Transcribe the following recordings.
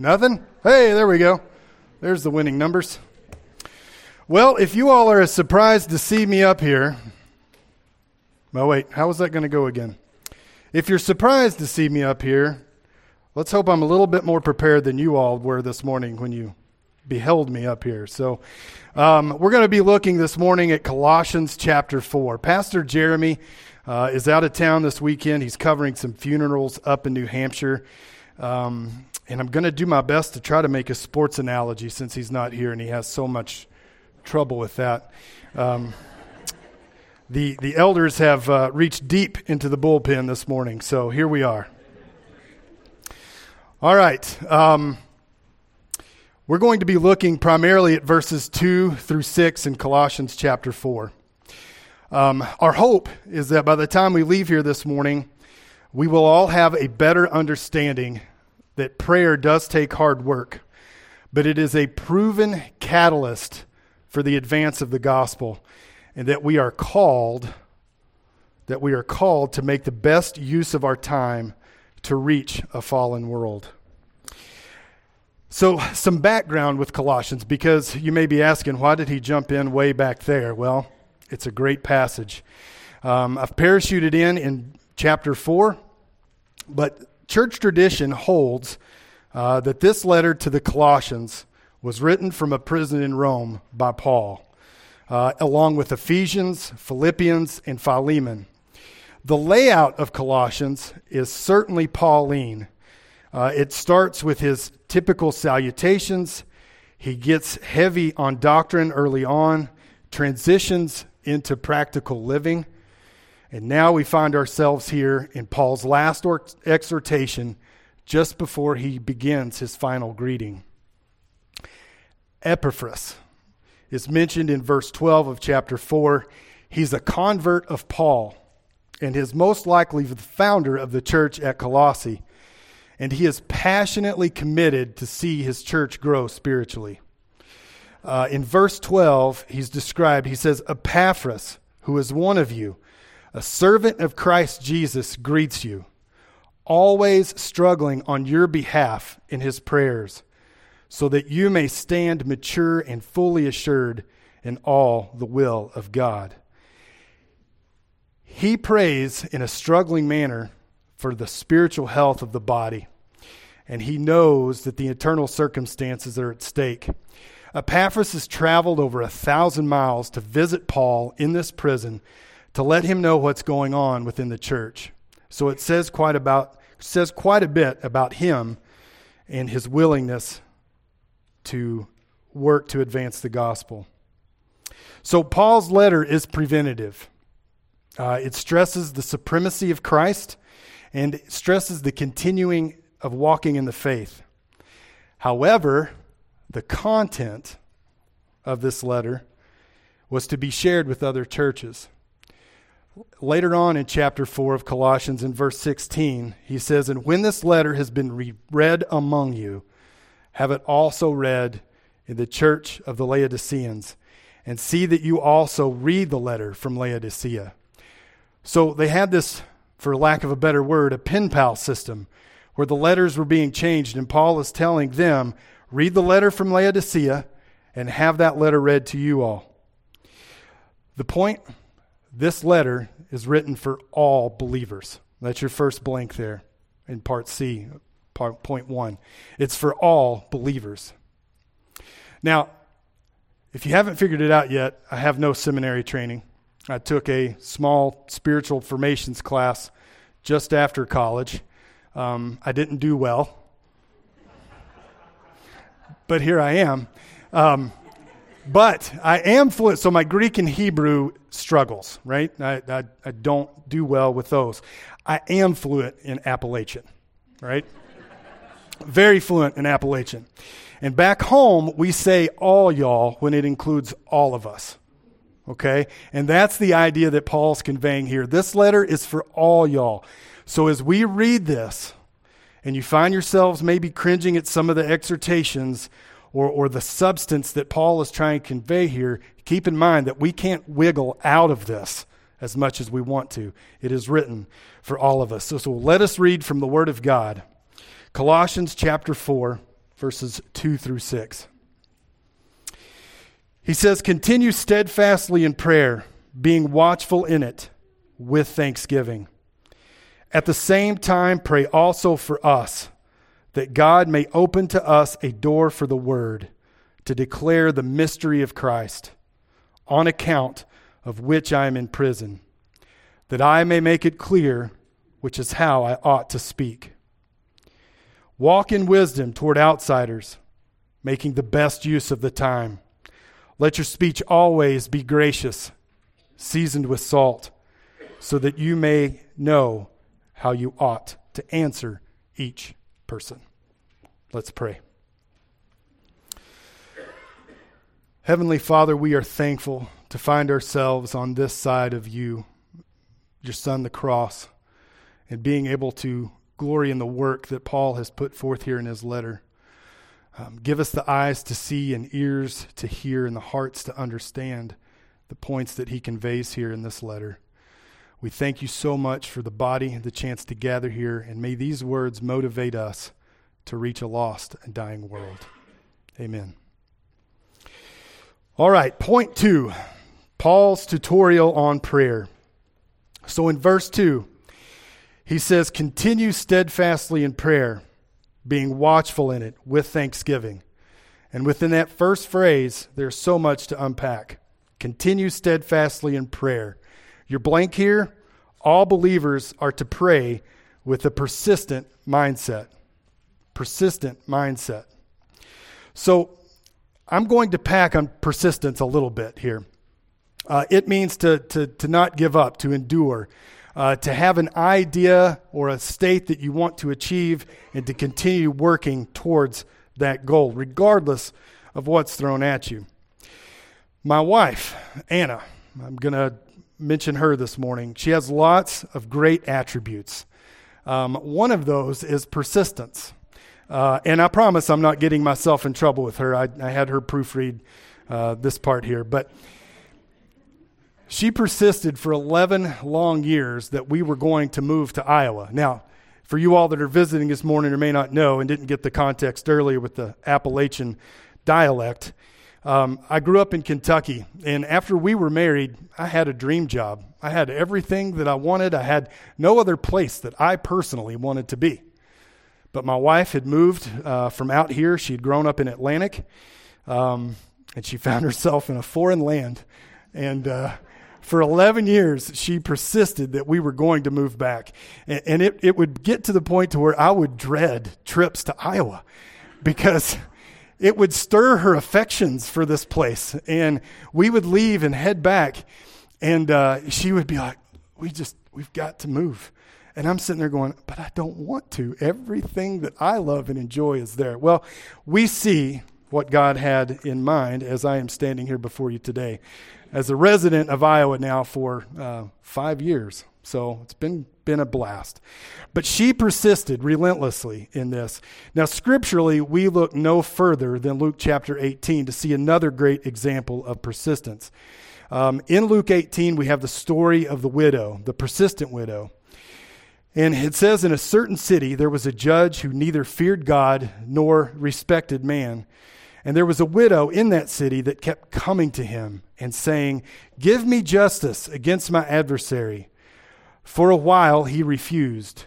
Nothing? Hey, there we go. There's the winning numbers. Well, if you all are as surprised to see me up here, well, wait, how was that going to go again? If you're surprised to see me up here, let's hope I'm a little bit more prepared than you all were this morning when you beheld me up here. So, um, we're going to be looking this morning at Colossians chapter 4. Pastor Jeremy uh, is out of town this weekend. He's covering some funerals up in New Hampshire. Um, and I'm going to do my best to try to make a sports analogy since he's not here and he has so much trouble with that. Um, the, the elders have uh, reached deep into the bullpen this morning, so here we are. All right. Um, we're going to be looking primarily at verses 2 through 6 in Colossians chapter 4. Um, our hope is that by the time we leave here this morning, we will all have a better understanding that prayer does take hard work, but it is a proven catalyst for the advance of the gospel, and that we are called that we are called to make the best use of our time to reach a fallen world. So, some background with Colossians, because you may be asking, why did he jump in way back there? Well, it's a great passage. Um, I've parachuted in in chapter 4, but church tradition holds uh, that this letter to the Colossians was written from a prison in Rome by Paul, uh, along with Ephesians, Philippians, and Philemon. The layout of Colossians is certainly Pauline. Uh, it starts with his typical salutations. He gets heavy on doctrine early on, transitions into practical living. And now we find ourselves here in Paul's last exhortation just before he begins his final greeting. Epaphras is mentioned in verse 12 of chapter 4. He's a convert of Paul and is most likely the founder of the church at Colossae. And he is passionately committed to see his church grow spiritually. Uh, in verse 12, he's described, he says, Epaphras, who is one of you, a servant of Christ Jesus, greets you, always struggling on your behalf in his prayers so that you may stand mature and fully assured in all the will of God. He prays in a struggling manner for the spiritual health of the body, and he knows that the eternal circumstances are at stake. Epaphras has traveled over a thousand miles to visit Paul in this prison to let him know what's going on within the church. So it says quite about says quite a bit about him and his willingness to work to advance the gospel. So, Paul's letter is preventative. Uh, it stresses the supremacy of Christ and stresses the continuing of walking in the faith. However, the content of this letter was to be shared with other churches. Later on in chapter 4 of Colossians, in verse 16, he says, And when this letter has been re- read among you, have it also read in the church of the Laodiceans, and see that you also read the letter from Laodicea. So they had this, for lack of a better word, a pen pal system where the letters were being changed, and Paul is telling them, read the letter from Laodicea and have that letter read to you all. The point this letter is written for all believers. That's your first blank there in part C part, point one. It's for all believers. Now, if you haven't figured it out yet, I have no seminary training. I took a small spiritual formations class just after college. Um, I didn't do well, but here I am. Um, but I am fluent, so my Greek and Hebrew struggles, right? I, I, I don't do well with those. I am fluent in Appalachian, right? very fluent in Appalachian. And back home, we say all y'all when it includes all of us. Okay? And that's the idea that Paul's conveying here. This letter is for all y'all. So as we read this, and you find yourselves maybe cringing at some of the exhortations or, or the substance that Paul is trying to convey here, keep in mind that we can't wiggle out of this as much as we want to. It is written for all of us. So, so let us read from the Word of God. Colossians chapter 4, verses 2 through 6. He says, Continue steadfastly in prayer, being watchful in it with thanksgiving. At the same time, pray also for us, that God may open to us a door for the word to declare the mystery of Christ, on account of which I am in prison, that I may make it clear which is how I ought to speak. Walk in wisdom toward outsiders, making the best use of the time. Let your speech always be gracious, seasoned with salt, so that you may know how you ought to answer each person. Let's pray. Heavenly Father, we are thankful to find ourselves on this side of you, your Son, the cross, and being able to glory in the work that Paul has put forth here in his letter. Um, give us the eyes to see and ears to hear and the hearts to understand the points that he conveys here in this letter. We thank you so much for the body, the chance to gather here, and may these words motivate us to reach a lost and dying world. Amen. All right, point two Paul's tutorial on prayer. So in verse 2, he says, Continue steadfastly in prayer, being watchful in it with thanksgiving. And within that first phrase, there's so much to unpack. Continue steadfastly in prayer. Your blank here, all believers are to pray with a persistent mindset. Persistent mindset. So I'm going to pack on persistence a little bit here. Uh, it means to, to, to not give up, to endure, uh, to have an idea or a state that you want to achieve, and to continue working towards that goal, regardless of what's thrown at you. My wife, Anna, I'm going to mention her this morning. She has lots of great attributes. Um, one of those is persistence. Uh, and I promise I'm not getting myself in trouble with her. I, I had her proofread uh, this part here. But she persisted for 11 long years that we were going to move to Iowa. Now, for you all that are visiting this morning or may not know and didn't get the context earlier with the Appalachian dialect, um, I grew up in Kentucky. And after we were married, I had a dream job. I had everything that I wanted, I had no other place that I personally wanted to be. But my wife had moved uh, from out here. She had grown up in Atlantic, um, and she found herself in a foreign land. And uh, for 11 years, she persisted that we were going to move back. And, and it, it would get to the point to where I would dread trips to Iowa because it would stir her affections for this place. And we would leave and head back, and uh, she would be like, "We just, we've got to move." And I'm sitting there going, but I don't want to. Everything that I love and enjoy is there. Well, we see what God had in mind as I am standing here before you today. As a resident of Iowa now for uh, five years. So it's been, been a blast. But she persisted relentlessly in this. Now, scripturally, we look no further than Luke chapter 18 to see another great example of persistence. Um, in Luke 18, we have the story of the widow, the persistent widow. And it says, In a certain city there was a judge who neither feared God nor respected man. And there was a widow in that city that kept coming to him and saying, Give me justice against my adversary. For a while he refused.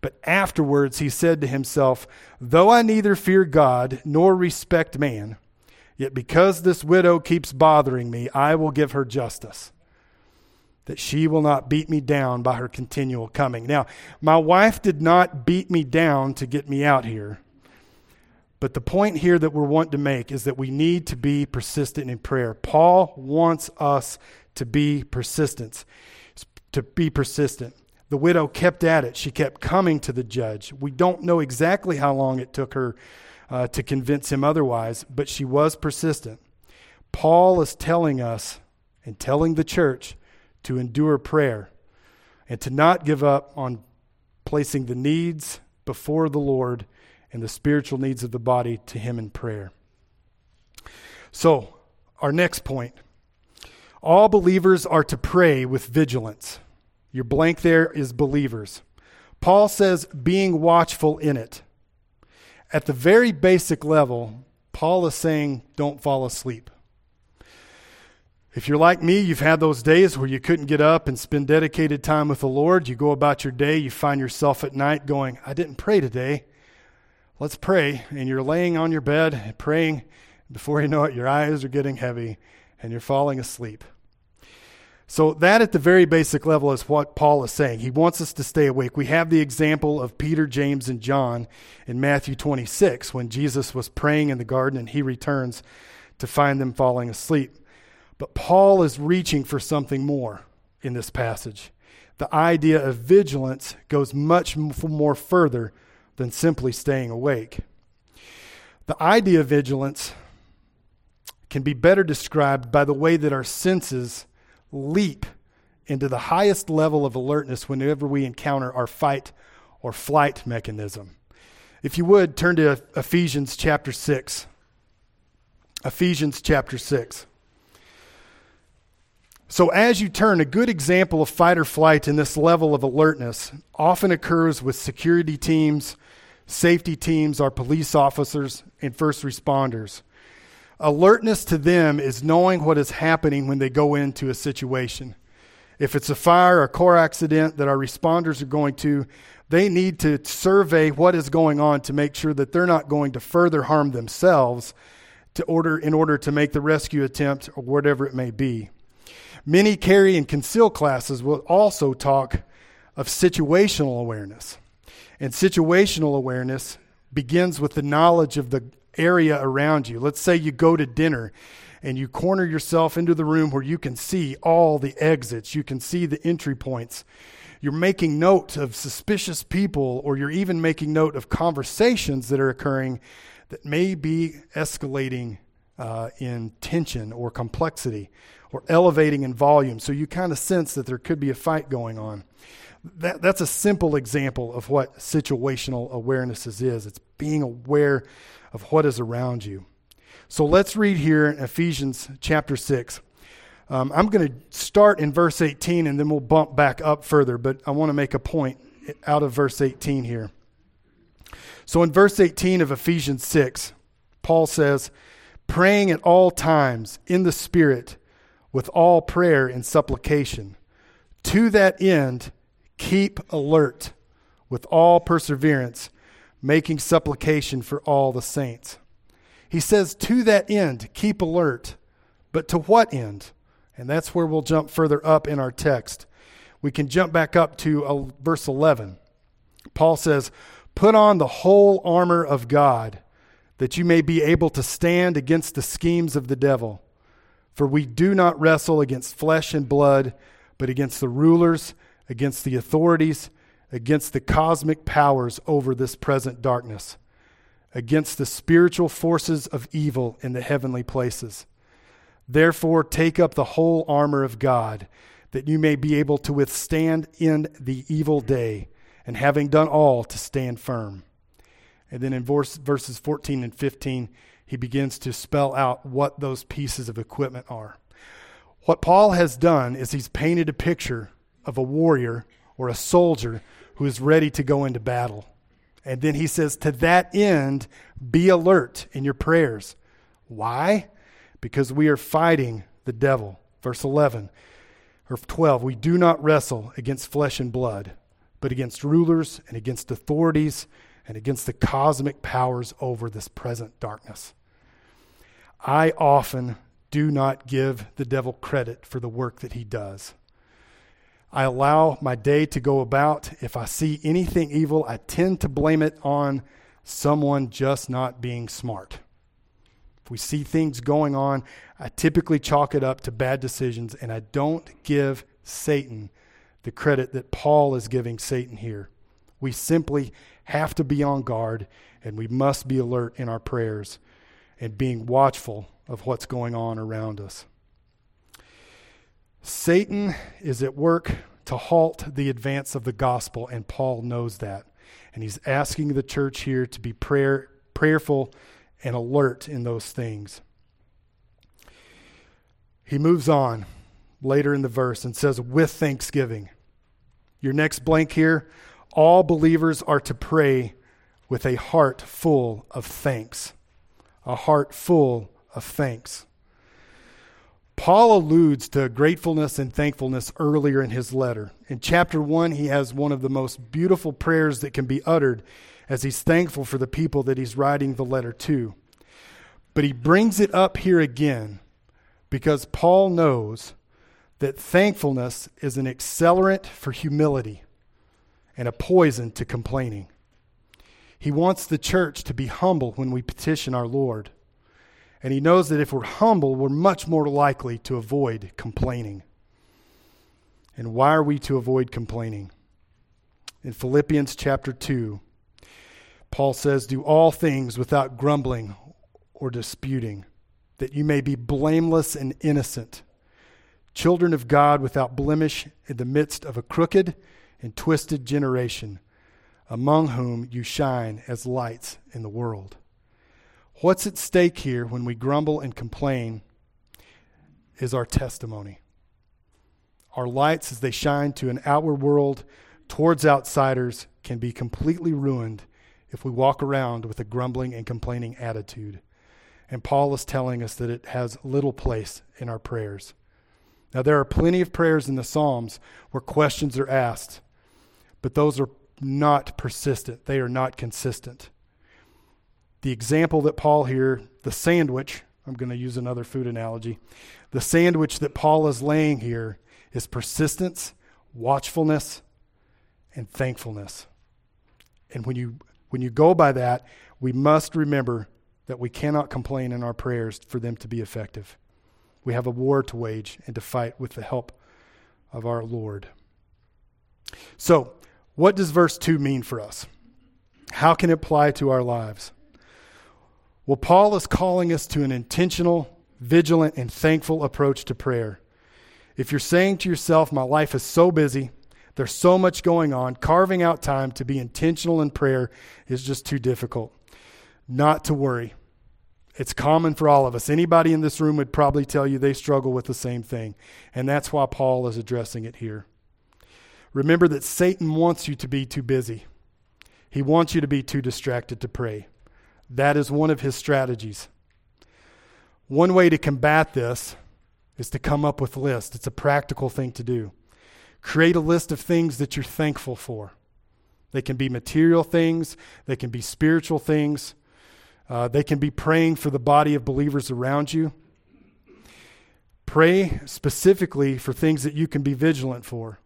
But afterwards he said to himself, Though I neither fear God nor respect man, yet because this widow keeps bothering me, I will give her justice that she will not beat me down by her continual coming. Now, my wife did not beat me down to get me out here. But the point here that we're wanting to make is that we need to be persistent in prayer. Paul wants us to be persistent. To be persistent. The widow kept at it. She kept coming to the judge. We don't know exactly how long it took her uh, to convince him otherwise, but she was persistent. Paul is telling us and telling the church to endure prayer and to not give up on placing the needs before the Lord and the spiritual needs of the body to Him in prayer. So, our next point all believers are to pray with vigilance. Your blank there is believers. Paul says, being watchful in it. At the very basic level, Paul is saying, don't fall asleep. If you're like me, you've had those days where you couldn't get up and spend dedicated time with the Lord. You go about your day, you find yourself at night going, I didn't pray today. Let's pray. And you're laying on your bed praying. Before you know it, your eyes are getting heavy and you're falling asleep. So, that at the very basic level is what Paul is saying. He wants us to stay awake. We have the example of Peter, James, and John in Matthew 26 when Jesus was praying in the garden and he returns to find them falling asleep. But Paul is reaching for something more in this passage. The idea of vigilance goes much more further than simply staying awake. The idea of vigilance can be better described by the way that our senses leap into the highest level of alertness whenever we encounter our fight or flight mechanism. If you would, turn to Ephesians chapter 6. Ephesians chapter 6. So, as you turn, a good example of fight or flight in this level of alertness often occurs with security teams, safety teams, our police officers, and first responders. Alertness to them is knowing what is happening when they go into a situation. If it's a fire or a car accident that our responders are going to, they need to survey what is going on to make sure that they're not going to further harm themselves to order, in order to make the rescue attempt or whatever it may be. Many carry and conceal classes will also talk of situational awareness. And situational awareness begins with the knowledge of the area around you. Let's say you go to dinner and you corner yourself into the room where you can see all the exits, you can see the entry points. You're making note of suspicious people, or you're even making note of conversations that are occurring that may be escalating uh, in tension or complexity or elevating in volume. So you kind of sense that there could be a fight going on. That, that's a simple example of what situational awareness is. It's being aware of what is around you. So let's read here in Ephesians chapter 6. Um, I'm going to start in verse 18 and then we'll bump back up further, but I want to make a point out of verse 18 here. So in verse 18 of Ephesians 6, Paul says, praying at all times in the Spirit with all prayer and supplication. To that end, keep alert with all perseverance making supplication for all the saints. He says, To that end, keep alert. But to what end? And that's where we'll jump further up in our text. We can jump back up to uh, verse 11. Paul says, Put on the whole armor of God, that you may be able to stand against the schemes of the devil. For we do not wrestle against flesh and blood, but against the rulers, against the authorities against the cosmic powers over this present darkness, against the spiritual forces of evil in the heavenly places. Therefore, take up the whole armor of God, that you may be able to withstand in the evil day, and having done all, to stand firm. And then in verse, verses 14 and 15, he begins to spell out what those pieces of equipment are. What Paul has done is he's painted a picture of a warrior or a soldier who is ready to go into battle. And then he says, To that end, be alert in your prayers. Why? Because we are fighting the devil. Verse 11 or 12 We do not wrestle against flesh and blood, but against rulers and against authorities and against the cosmic powers over this present darkness. I often do not give the devil credit for the work that he does. I allow my day to go about. If I see anything evil, I tend to blame it on someone just not being smart. If we see things going on, I typically chalk it up to bad decisions, and I don't give Satan the credit that Paul is giving Satan here. We simply have to be on guard, and we must be alert in our prayers and being watchful of what's going on around us. Satan is at work to halt the advance of the gospel, and Paul knows that. And he's asking the church here to be prayer, prayerful and alert in those things. He moves on later in the verse and says, with thanksgiving. Your next blank here all believers are to pray with a heart full of thanks. A heart full of thanks. Paul alludes to gratefulness and thankfulness earlier in his letter. In chapter 1, he has one of the most beautiful prayers that can be uttered as he's thankful for the people that he's writing the letter to. But he brings it up here again because Paul knows that thankfulness is an accelerant for humility and a poison to complaining. He wants the church to be humble when we petition our Lord. And he knows that if we're humble, we're much more likely to avoid complaining. And why are we to avoid complaining? In Philippians chapter 2, Paul says, Do all things without grumbling or disputing, that you may be blameless and innocent, children of God without blemish in the midst of a crooked and twisted generation, among whom you shine as lights in the world. What's at stake here when we grumble and complain is our testimony. Our lights, as they shine to an outward world towards outsiders, can be completely ruined if we walk around with a grumbling and complaining attitude. And Paul is telling us that it has little place in our prayers. Now, there are plenty of prayers in the Psalms where questions are asked, but those are not persistent, they are not consistent. The example that Paul here, the sandwich, I'm going to use another food analogy. The sandwich that Paul is laying here is persistence, watchfulness, and thankfulness. And when you when you go by that, we must remember that we cannot complain in our prayers for them to be effective. We have a war to wage and to fight with the help of our Lord. So, what does verse 2 mean for us? How can it apply to our lives? Well, Paul is calling us to an intentional, vigilant, and thankful approach to prayer. If you're saying to yourself, My life is so busy, there's so much going on, carving out time to be intentional in prayer is just too difficult. Not to worry. It's common for all of us. Anybody in this room would probably tell you they struggle with the same thing. And that's why Paul is addressing it here. Remember that Satan wants you to be too busy, he wants you to be too distracted to pray. That is one of his strategies. One way to combat this is to come up with lists. It's a practical thing to do. Create a list of things that you're thankful for. They can be material things, they can be spiritual things, uh, they can be praying for the body of believers around you. Pray specifically for things that you can be vigilant for.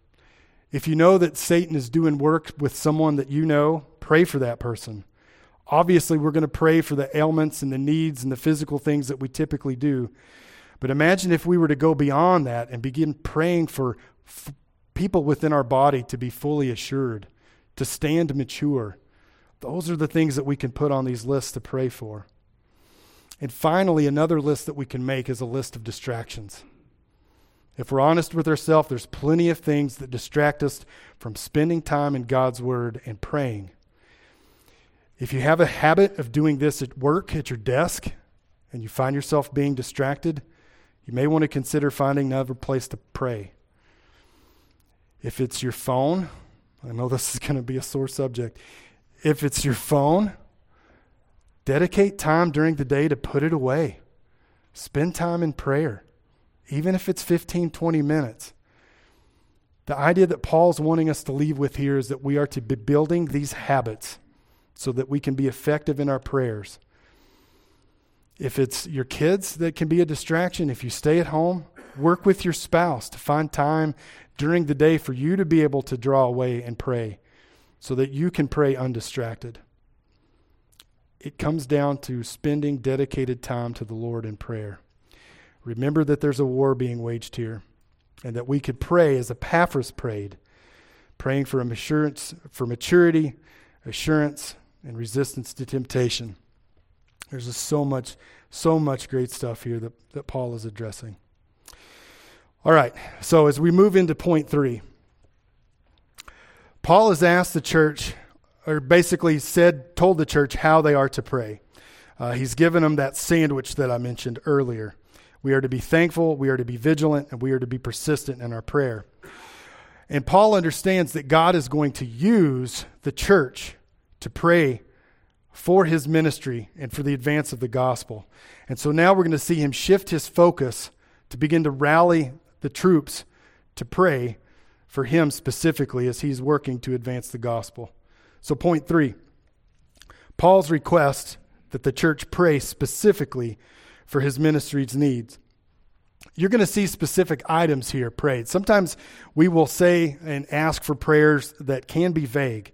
If you know that Satan is doing work with someone that you know, pray for that person. Obviously, we're going to pray for the ailments and the needs and the physical things that we typically do. But imagine if we were to go beyond that and begin praying for f- people within our body to be fully assured, to stand mature. Those are the things that we can put on these lists to pray for. And finally, another list that we can make is a list of distractions. If we're honest with ourselves, there's plenty of things that distract us from spending time in God's Word and praying. If you have a habit of doing this at work, at your desk, and you find yourself being distracted, you may want to consider finding another place to pray. If it's your phone, I know this is going to be a sore subject. If it's your phone, dedicate time during the day to put it away. Spend time in prayer, even if it's 15, 20 minutes. The idea that Paul's wanting us to leave with here is that we are to be building these habits so that we can be effective in our prayers. If it's your kids that can be a distraction, if you stay at home, work with your spouse to find time during the day for you to be able to draw away and pray so that you can pray undistracted. It comes down to spending dedicated time to the Lord in prayer. Remember that there's a war being waged here and that we could pray as Epaphras prayed, praying for assurance, for maturity, assurance, and resistance to temptation. There's just so much, so much great stuff here that, that Paul is addressing. All right, so as we move into point three, Paul has asked the church, or basically said, told the church how they are to pray. Uh, he's given them that sandwich that I mentioned earlier. We are to be thankful, we are to be vigilant, and we are to be persistent in our prayer. And Paul understands that God is going to use the church to pray for his ministry and for the advance of the gospel. And so now we're going to see him shift his focus to begin to rally the troops to pray for him specifically as he's working to advance the gospel. So, point three Paul's request that the church pray specifically for his ministry's needs. You're going to see specific items here prayed. Sometimes we will say and ask for prayers that can be vague,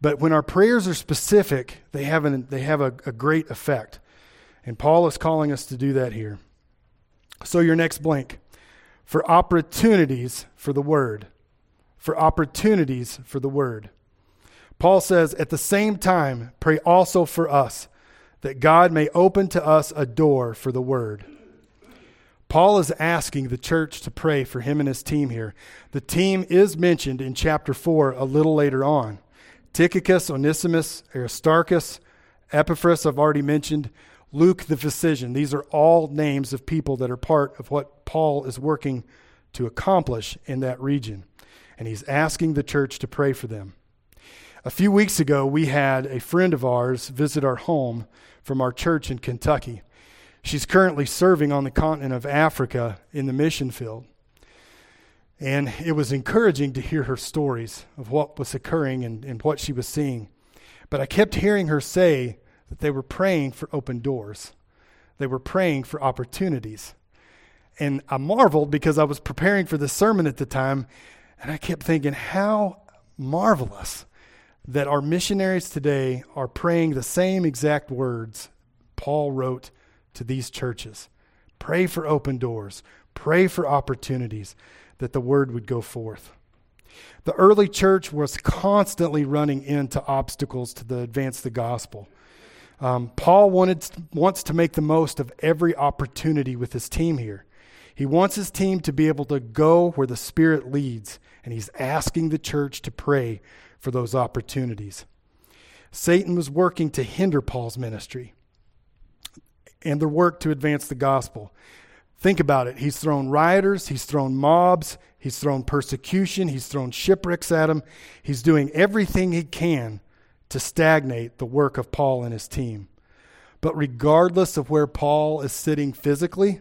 but when our prayers are specific, they have, an, they have a, a great effect. And Paul is calling us to do that here. So, your next blank for opportunities for the word. For opportunities for the word. Paul says, at the same time, pray also for us, that God may open to us a door for the word. Paul is asking the church to pray for him and his team here. The team is mentioned in chapter 4 a little later on. Tychicus, Onesimus, Aristarchus, Epaphras, I've already mentioned, Luke the physician. These are all names of people that are part of what Paul is working to accomplish in that region. And he's asking the church to pray for them. A few weeks ago, we had a friend of ours visit our home from our church in Kentucky. She's currently serving on the continent of Africa in the mission field. And it was encouraging to hear her stories of what was occurring and, and what she was seeing. But I kept hearing her say that they were praying for open doors, they were praying for opportunities. And I marveled because I was preparing for the sermon at the time, and I kept thinking, how marvelous that our missionaries today are praying the same exact words Paul wrote to these churches. Pray for open doors, pray for opportunities that the word would go forth. The early church was constantly running into obstacles to the advance of the gospel. Um, Paul wanted, wants to make the most of every opportunity with his team here. He wants his team to be able to go where the Spirit leads, and he's asking the church to pray for those opportunities. Satan was working to hinder Paul's ministry and their work to advance the gospel. Think about it. He's thrown rioters, he's thrown mobs, he's thrown persecution, he's thrown shipwrecks at him. He's doing everything he can to stagnate the work of Paul and his team. But regardless of where Paul is sitting physically,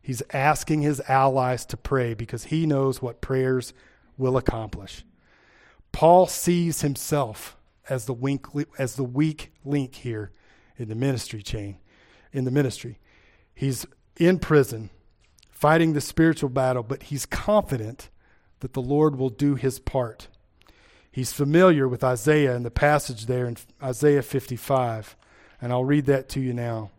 he's asking his allies to pray because he knows what prayers will accomplish. Paul sees himself as the, weak, as the weak link here in the ministry chain, in the ministry. He's in prison, fighting the spiritual battle, but he's confident that the Lord will do his part. He's familiar with Isaiah and the passage there in Isaiah 55, and I'll read that to you now.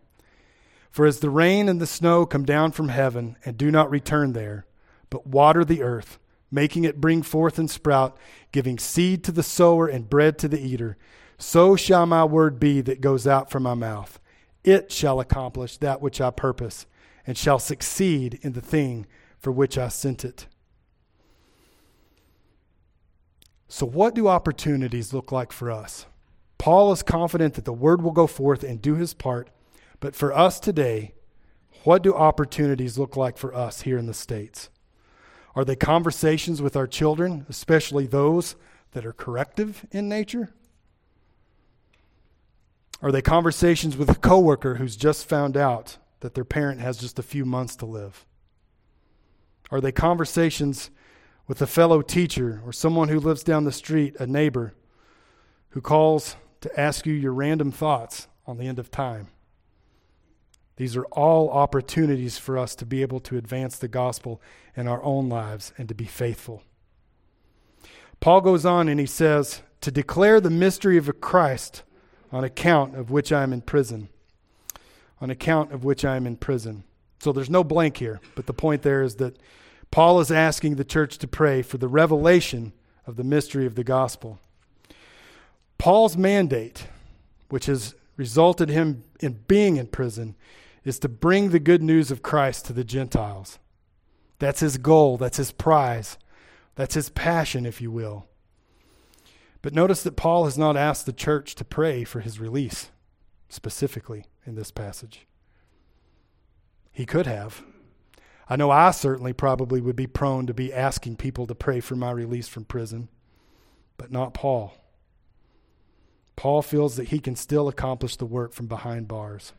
For as the rain and the snow come down from heaven and do not return there, but water the earth, making it bring forth and sprout, giving seed to the sower and bread to the eater, so shall my word be that goes out from my mouth. It shall accomplish that which I purpose and shall succeed in the thing for which I sent it. So, what do opportunities look like for us? Paul is confident that the word will go forth and do his part, but for us today, what do opportunities look like for us here in the States? Are they conversations with our children, especially those that are corrective in nature? Are they conversations with a coworker who's just found out that their parent has just a few months to live? Are they conversations with a fellow teacher or someone who lives down the street, a neighbor, who calls to ask you your random thoughts on the end of time? These are all opportunities for us to be able to advance the gospel in our own lives and to be faithful. Paul goes on and he says, To declare the mystery of Christ on account of which I am in prison. On account of which I am in prison. So there's no blank here, but the point there is that Paul is asking the church to pray for the revelation of the mystery of the gospel. Paul's mandate, which has resulted him in being in prison, is to bring the good news of Christ to the Gentiles. That's his goal, that's his prize, that's his passion, if you will. But notice that Paul has not asked the church to pray for his release specifically in this passage. He could have. I know I certainly probably would be prone to be asking people to pray for my release from prison, but not Paul. Paul feels that he can still accomplish the work from behind bars.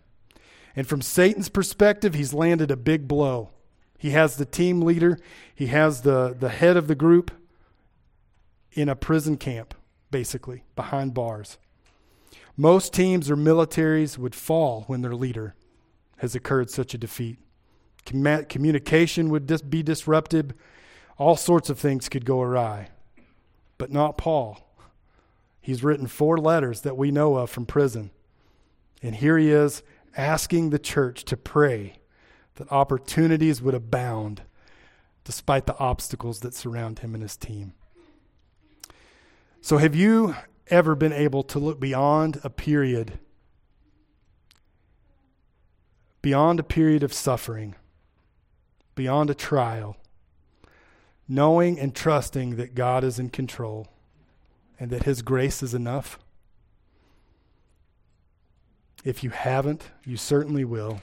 And from Satan's perspective, he's landed a big blow. He has the team leader, he has the, the head of the group in a prison camp, basically, behind bars. Most teams or militaries would fall when their leader has occurred such a defeat. communication would dis- be disrupted. All sorts of things could go awry. But not Paul. He's written four letters that we know of from prison. And here he is asking the church to pray that opportunities would abound despite the obstacles that surround him and his team. So, have you ever been able to look beyond a period, beyond a period of suffering, beyond a trial, knowing and trusting that God is in control and that His grace is enough? If you haven't, you certainly will.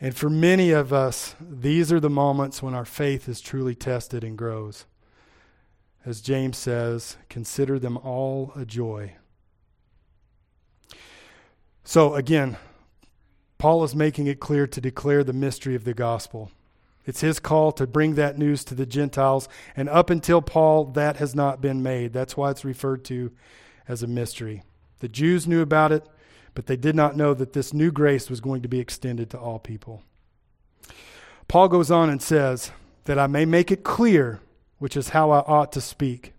And for many of us, these are the moments when our faith is truly tested and grows. As James says, consider them all a joy. So again, Paul is making it clear to declare the mystery of the gospel. It's his call to bring that news to the Gentiles. And up until Paul, that has not been made. That's why it's referred to as a mystery. The Jews knew about it, but they did not know that this new grace was going to be extended to all people. Paul goes on and says, That I may make it clear which is how I ought to speak.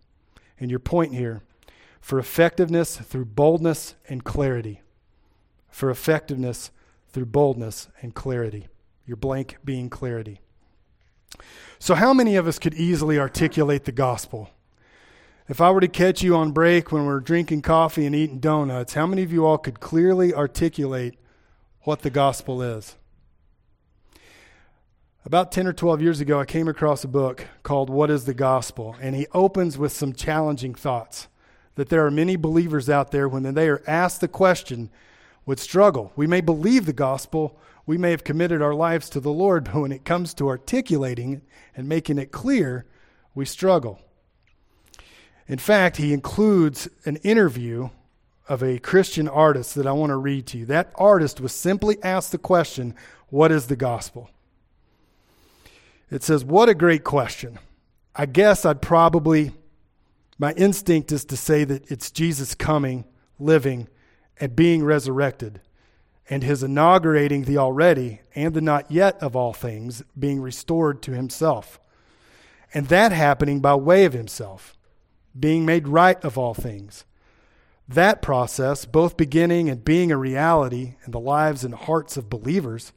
And your point here for effectiveness through boldness and clarity. For effectiveness through boldness and clarity. Your blank being clarity. So, how many of us could easily articulate the gospel? If I were to catch you on break when we're drinking coffee and eating donuts, how many of you all could clearly articulate what the gospel is? About 10 or 12 years ago, I came across a book called What is the Gospel? And he opens with some challenging thoughts that there are many believers out there when they are asked the question would struggle. We may believe the gospel, we may have committed our lives to the Lord, but when it comes to articulating and making it clear, we struggle. In fact, he includes an interview of a Christian artist that I want to read to you. That artist was simply asked the question, What is the gospel? It says, What a great question. I guess I'd probably, my instinct is to say that it's Jesus coming, living, and being resurrected, and his inaugurating the already and the not yet of all things being restored to himself. And that happening by way of himself, being made right of all things. That process, both beginning and being a reality in the lives and hearts of believers,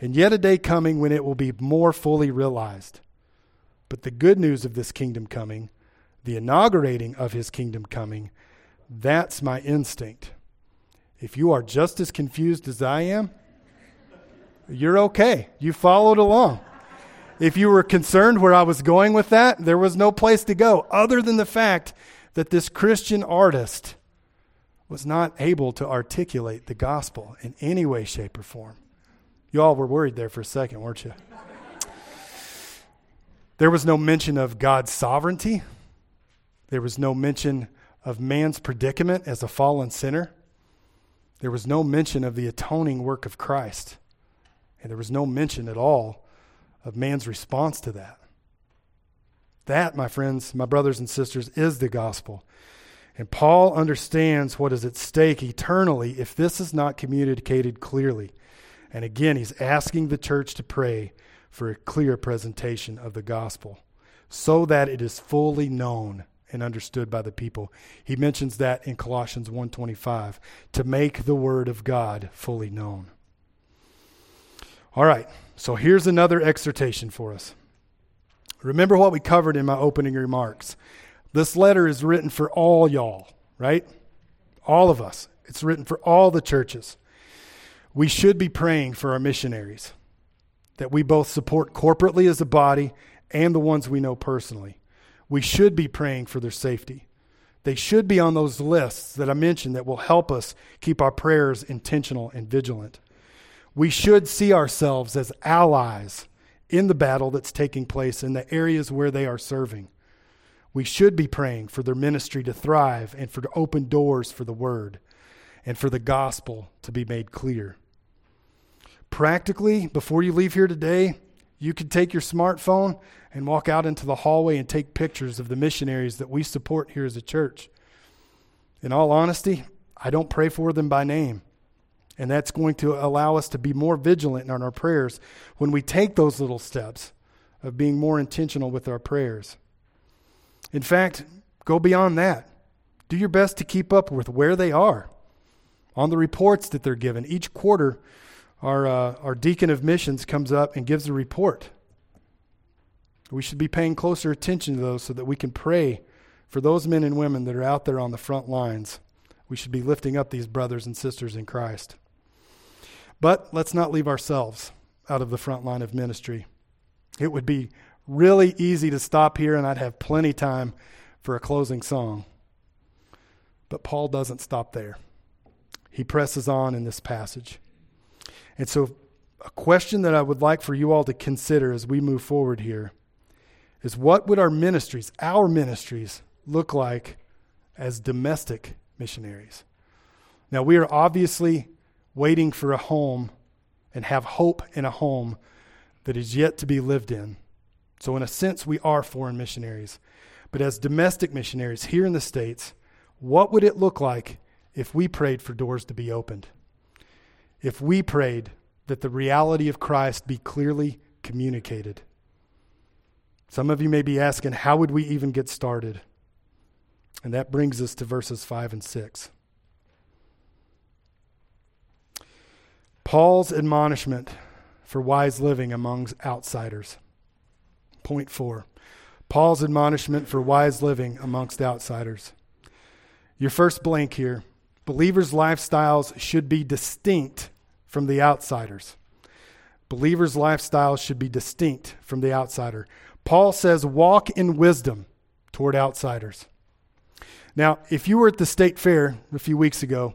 and yet a day coming when it will be more fully realized. But the good news of this kingdom coming, the inaugurating of his kingdom coming, that's my instinct. If you are just as confused as I am, you're okay. You followed along. If you were concerned where I was going with that, there was no place to go other than the fact that this Christian artist was not able to articulate the gospel in any way, shape, or form. You all were worried there for a second, weren't you? There was no mention of God's sovereignty. There was no mention of man's predicament as a fallen sinner. There was no mention of the atoning work of Christ. And there was no mention at all of man's response to that. That, my friends, my brothers and sisters, is the gospel. And Paul understands what is at stake eternally if this is not communicated clearly. And again, he's asking the church to pray for a clear presentation of the gospel so that it is fully known and understood by the people. He mentions that in Colossians 1:25 to make the word of God fully known. All right. So here's another exhortation for us. Remember what we covered in my opening remarks. This letter is written for all y'all, right? All of us. It's written for all the churches we should be praying for our missionaries, that we both support corporately as a body and the ones we know personally. We should be praying for their safety. They should be on those lists that I mentioned that will help us keep our prayers intentional and vigilant. We should see ourselves as allies in the battle that's taking place in the areas where they are serving. We should be praying for their ministry to thrive and for to open doors for the word and for the gospel to be made clear. Practically, before you leave here today, you could take your smartphone and walk out into the hallway and take pictures of the missionaries that we support here as a church. In all honesty, I don't pray for them by name. And that's going to allow us to be more vigilant in our prayers when we take those little steps of being more intentional with our prayers. In fact, go beyond that. Do your best to keep up with where they are on the reports that they're given. Each quarter, our, uh, our deacon of missions comes up and gives a report. We should be paying closer attention to those so that we can pray for those men and women that are out there on the front lines. We should be lifting up these brothers and sisters in Christ. But let's not leave ourselves out of the front line of ministry. It would be really easy to stop here and I'd have plenty time for a closing song. But Paul doesn't stop there. He presses on in this passage. And so, a question that I would like for you all to consider as we move forward here is what would our ministries, our ministries, look like as domestic missionaries? Now, we are obviously waiting for a home and have hope in a home that is yet to be lived in. So, in a sense, we are foreign missionaries. But as domestic missionaries here in the States, what would it look like if we prayed for doors to be opened? If we prayed that the reality of Christ be clearly communicated? Some of you may be asking, how would we even get started? And that brings us to verses 5 and 6. Paul's admonishment for wise living amongst outsiders. Point four Paul's admonishment for wise living amongst outsiders. Your first blank here believers' lifestyles should be distinct from the outsiders. Believers' lifestyles should be distinct from the outsider. Paul says, walk in wisdom toward outsiders. Now, if you were at the state fair a few weeks ago,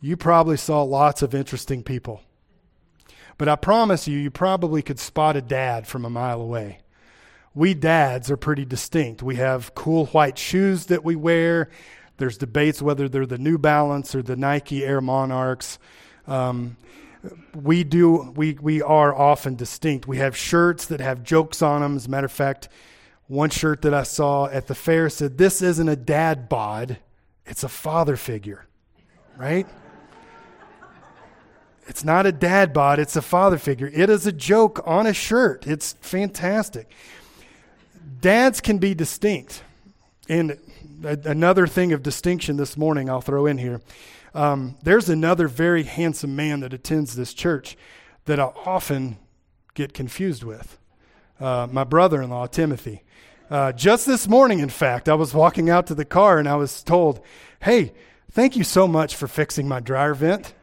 you probably saw lots of interesting people. But I promise you, you probably could spot a dad from a mile away. We dads are pretty distinct. We have cool white shoes that we wear. There's debates whether they're the New Balance or the Nike Air Monarchs. Um, we do we we are often distinct. We have shirts that have jokes on them. As a matter of fact, one shirt that I saw at the fair said, "This isn't a dad bod; it's a father figure." Right? It's not a dad bod; it's a father figure. It is a joke on a shirt. It's fantastic. Dads can be distinct, and another thing of distinction this morning I'll throw in here um, there's another very handsome man that attends this church that I often get confused with. Uh, my brother in law, Timothy. Uh, just this morning, in fact, I was walking out to the car and I was told, Hey, thank you so much for fixing my dryer vent.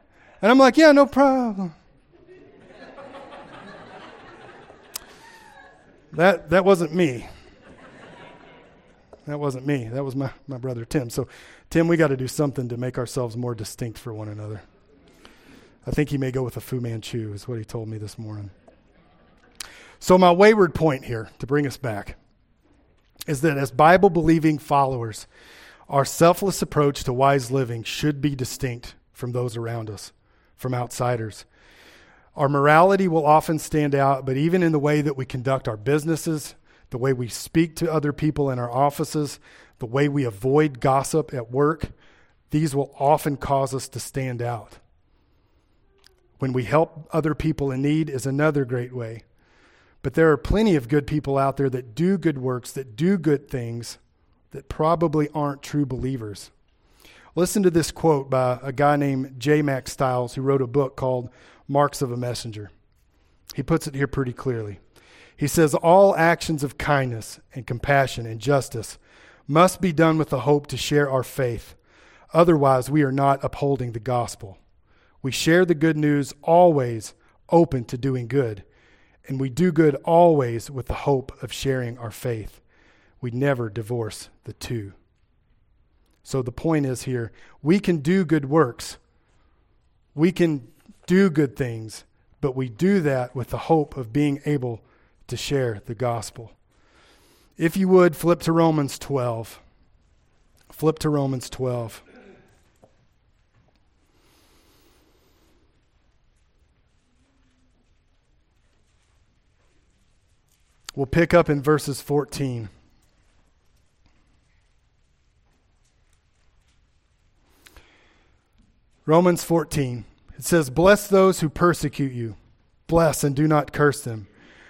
And I'm like, Yeah, no problem. that, that wasn't me. That wasn't me. That was my, my brother Tim. So Tim, we got to do something to make ourselves more distinct for one another. I think he may go with a Fu Manchu, is what he told me this morning. So, my wayward point here, to bring us back, is that as Bible believing followers, our selfless approach to wise living should be distinct from those around us, from outsiders. Our morality will often stand out, but even in the way that we conduct our businesses, the way we speak to other people in our offices, the way we avoid gossip at work, these will often cause us to stand out. When we help other people in need is another great way. But there are plenty of good people out there that do good works, that do good things, that probably aren't true believers. Listen to this quote by a guy named J. Mack Stiles, who wrote a book called Marks of a Messenger. He puts it here pretty clearly. He says, All actions of kindness and compassion and justice must be done with the hope to share our faith. Otherwise, we are not upholding the gospel. We share the good news always open to doing good, and we do good always with the hope of sharing our faith. We never divorce the two. So the point is here we can do good works, we can do good things, but we do that with the hope of being able to share the gospel. If you would, flip to Romans 12. Flip to Romans 12. We'll pick up in verses 14. Romans 14. It says, Bless those who persecute you. Bless and do not curse them.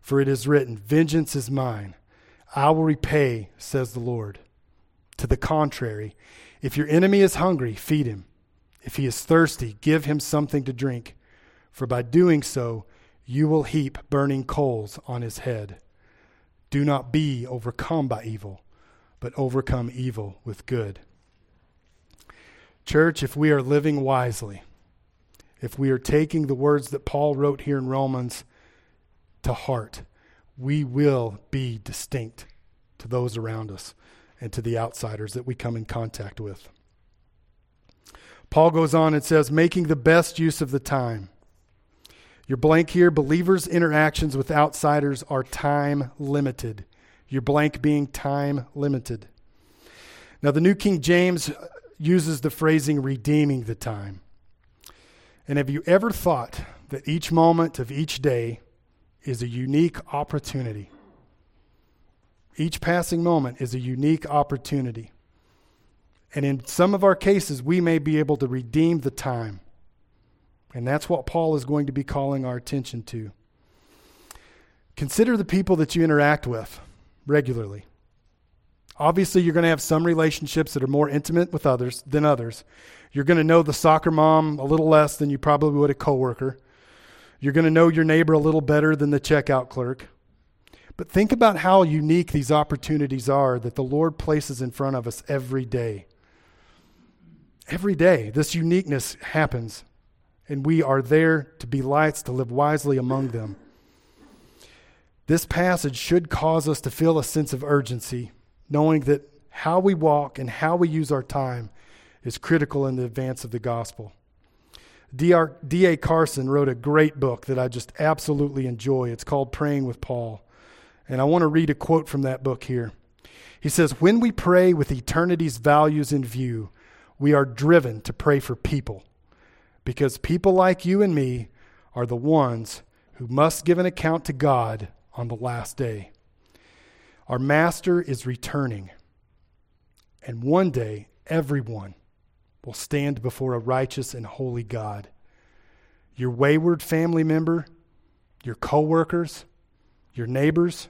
For it is written, Vengeance is mine. I will repay, says the Lord. To the contrary, if your enemy is hungry, feed him. If he is thirsty, give him something to drink. For by doing so, you will heap burning coals on his head. Do not be overcome by evil, but overcome evil with good. Church, if we are living wisely, if we are taking the words that Paul wrote here in Romans to heart, we will be distinct to those around us and to the outsiders that we come in contact with. Paul goes on and says, making the best use of the time. Your blank here, believers' interactions with outsiders are time limited. Your blank being time limited. Now, the New King James uses the phrasing redeeming the time. And have you ever thought that each moment of each day is a unique opportunity? Each passing moment is a unique opportunity. And in some of our cases, we may be able to redeem the time. And that's what Paul is going to be calling our attention to. Consider the people that you interact with regularly. Obviously, you're going to have some relationships that are more intimate with others than others. You're going to know the soccer mom a little less than you probably would a coworker. You're going to know your neighbor a little better than the checkout clerk. But think about how unique these opportunities are that the Lord places in front of us every day. Every day, this uniqueness happens, and we are there to be lights, to live wisely among them. This passage should cause us to feel a sense of urgency, knowing that how we walk and how we use our time is critical in the advance of the gospel. D.A. Carson wrote a great book that I just absolutely enjoy. It's called Praying with Paul. And I want to read a quote from that book here. He says, When we pray with eternity's values in view, we are driven to pray for people because people like you and me are the ones who must give an account to God on the last day. Our Master is returning, and one day everyone will stand before a righteous and holy God. Your wayward family member, your coworkers, your neighbors,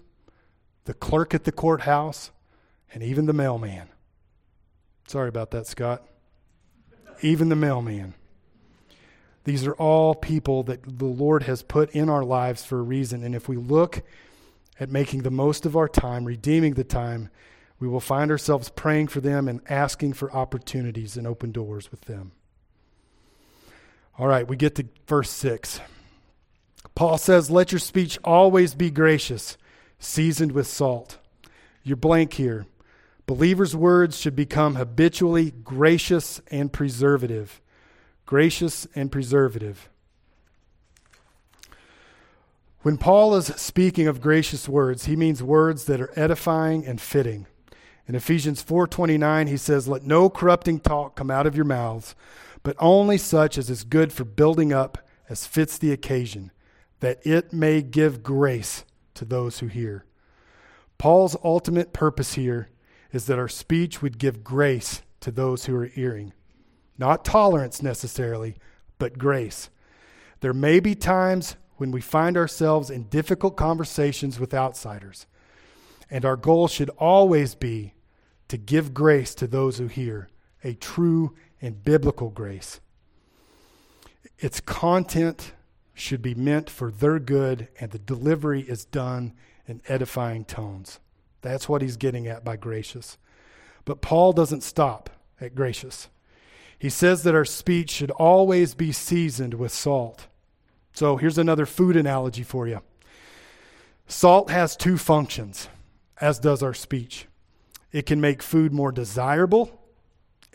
the clerk at the courthouse, and even the mailman. Sorry about that, Scott. Even the mailman. These are all people that the Lord has put in our lives for a reason. And if we look at making the most of our time, redeeming the time, we will find ourselves praying for them and asking for opportunities and open doors with them. All right, we get to verse 6. Paul says, Let your speech always be gracious, seasoned with salt. Your blank here. Believers' words should become habitually gracious and preservative. Gracious and preservative. When Paul is speaking of gracious words, he means words that are edifying and fitting. In Ephesians 4:29 he says, "Let no corrupting talk come out of your mouths, but only such as is good for building up as fits the occasion, that it may give grace to those who hear." Paul's ultimate purpose here is that our speech would give grace to those who are hearing. Not tolerance necessarily, but grace. There may be times when we find ourselves in difficult conversations with outsiders, and our goal should always be to give grace to those who hear, a true and biblical grace. Its content should be meant for their good, and the delivery is done in edifying tones. That's what he's getting at by gracious. But Paul doesn't stop at gracious. He says that our speech should always be seasoned with salt. So here's another food analogy for you salt has two functions, as does our speech. It can make food more desirable,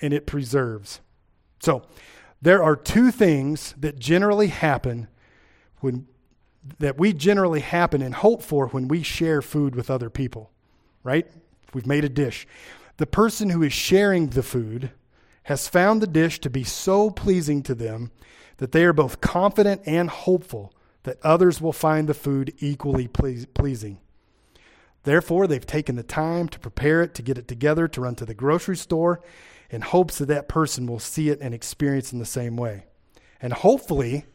and it preserves. So, there are two things that generally happen when that we generally happen and hope for when we share food with other people, right? We've made a dish. The person who is sharing the food has found the dish to be so pleasing to them that they are both confident and hopeful that others will find the food equally pleasing. Therefore, they've taken the time to prepare it, to get it together, to run to the grocery store in hopes that that person will see it and experience in the same way. And hopefully,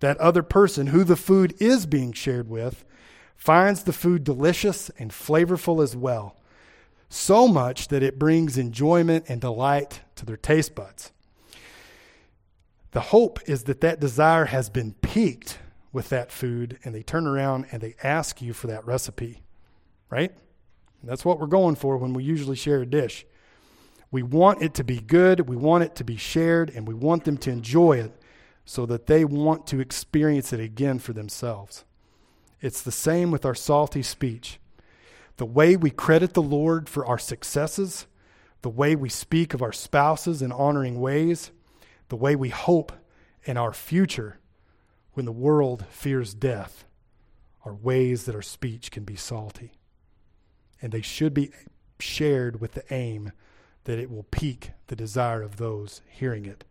that other person who the food is being shared with finds the food delicious and flavorful as well, so much that it brings enjoyment and delight to their taste buds. The hope is that that desire has been piqued with that food, and they turn around and they ask you for that recipe, right? That's what we're going for when we usually share a dish. We want it to be good, we want it to be shared, and we want them to enjoy it so that they want to experience it again for themselves. It's the same with our salty speech. The way we credit the Lord for our successes, the way we speak of our spouses in honoring ways, the way we hope in our future when the world fears death are ways that our speech can be salty. And they should be shared with the aim that it will pique the desire of those hearing it.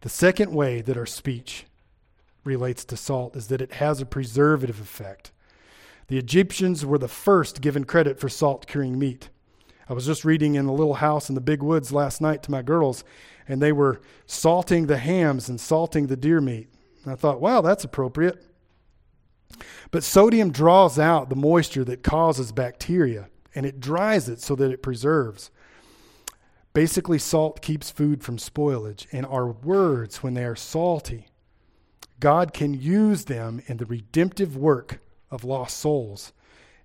The second way that our speech relates to salt is that it has a preservative effect. The Egyptians were the first given credit for salt curing meat. I was just reading in the little house in the big woods last night to my girls, and they were salting the hams and salting the deer meat. And I thought, wow, that's appropriate. But sodium draws out the moisture that causes bacteria, and it dries it so that it preserves. Basically, salt keeps food from spoilage, and our words, when they are salty, God can use them in the redemptive work of lost souls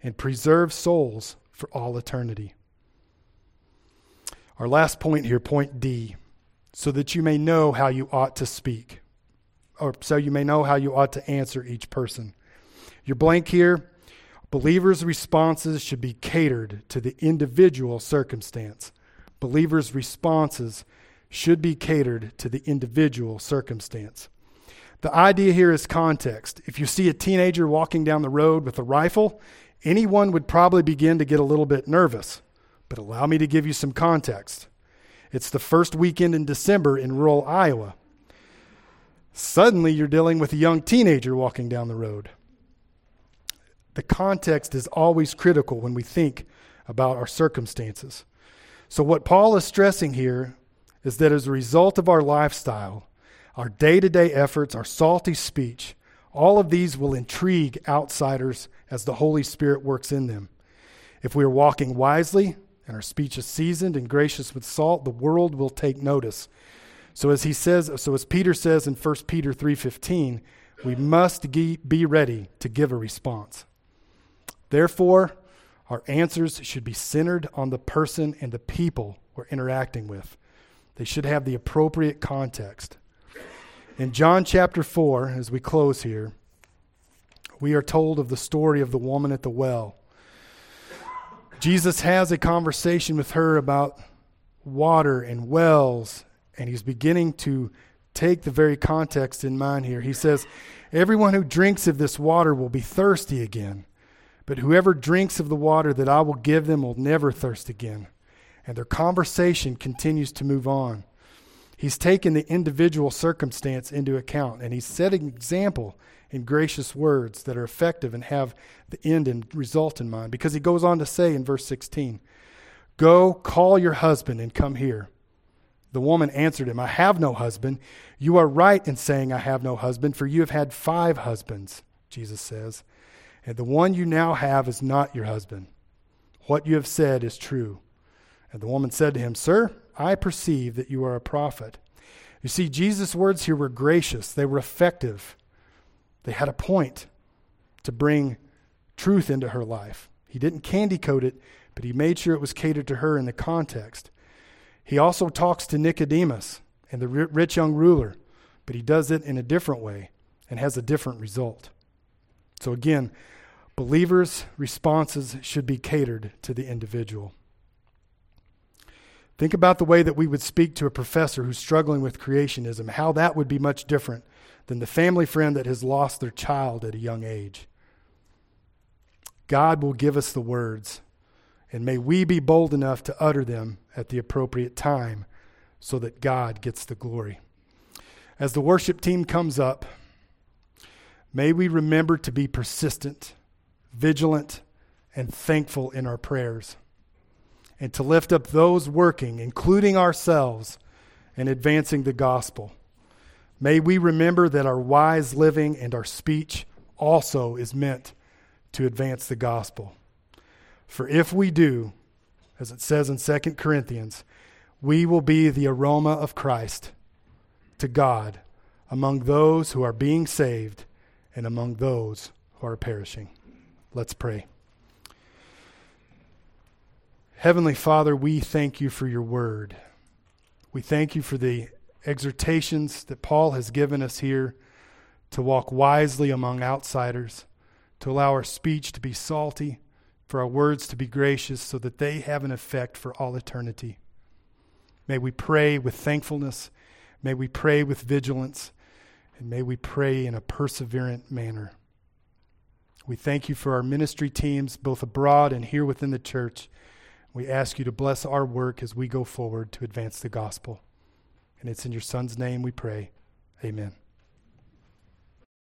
and preserve souls for all eternity. Our last point here, point D, so that you may know how you ought to speak, or so you may know how you ought to answer each person. Your blank here, believers' responses should be catered to the individual circumstance believers' responses should be catered to the individual circumstance. The idea here is context. If you see a teenager walking down the road with a rifle, anyone would probably begin to get a little bit nervous. But allow me to give you some context. It's the first weekend in December in rural Iowa. Suddenly, you're dealing with a young teenager walking down the road. The context is always critical when we think about our circumstances. So, what Paul is stressing here is that as a result of our lifestyle, our day to day efforts, our salty speech, all of these will intrigue outsiders as the Holy Spirit works in them. If we are walking wisely and our speech is seasoned and gracious with salt, the world will take notice. So as he says, so as Peter says in 1 Peter 3:15, we must be ready to give a response. Therefore, our answers should be centered on the person and the people we're interacting with. They should have the appropriate context. In John chapter 4, as we close here, we are told of the story of the woman at the well. Jesus has a conversation with her about water and wells, and he's beginning to take the very context in mind here. He says, Everyone who drinks of this water will be thirsty again. But whoever drinks of the water that I will give them will never thirst again. And their conversation continues to move on. He's taken the individual circumstance into account, and he's setting an example in gracious words that are effective and have the end and result in mind. Because he goes on to say in verse 16, Go, call your husband, and come here. The woman answered him, I have no husband. You are right in saying, I have no husband, for you have had five husbands, Jesus says and the one you now have is not your husband. What you have said is true. And the woman said to him, Sir, I perceive that you are a prophet. You see, Jesus' words here were gracious, they were effective. They had a point to bring truth into her life. He didn't candy coat it, but he made sure it was catered to her in the context. He also talks to Nicodemus and the rich young ruler, but he does it in a different way and has a different result. So again, believers' responses should be catered to the individual. Think about the way that we would speak to a professor who's struggling with creationism, how that would be much different than the family friend that has lost their child at a young age. God will give us the words, and may we be bold enough to utter them at the appropriate time so that God gets the glory. As the worship team comes up, may we remember to be persistent, vigilant, and thankful in our prayers and to lift up those working, including ourselves, in advancing the gospel. May we remember that our wise living and our speech also is meant to advance the gospel. For if we do, as it says in 2 Corinthians, we will be the aroma of Christ to God among those who are being saved and among those who are perishing. Let's pray. Heavenly Father, we thank you for your word. We thank you for the exhortations that Paul has given us here to walk wisely among outsiders, to allow our speech to be salty, for our words to be gracious, so that they have an effect for all eternity. May we pray with thankfulness. May we pray with vigilance. And may we pray in a perseverant manner. We thank you for our ministry teams, both abroad and here within the church. We ask you to bless our work as we go forward to advance the gospel. And it's in your Son's name we pray. Amen.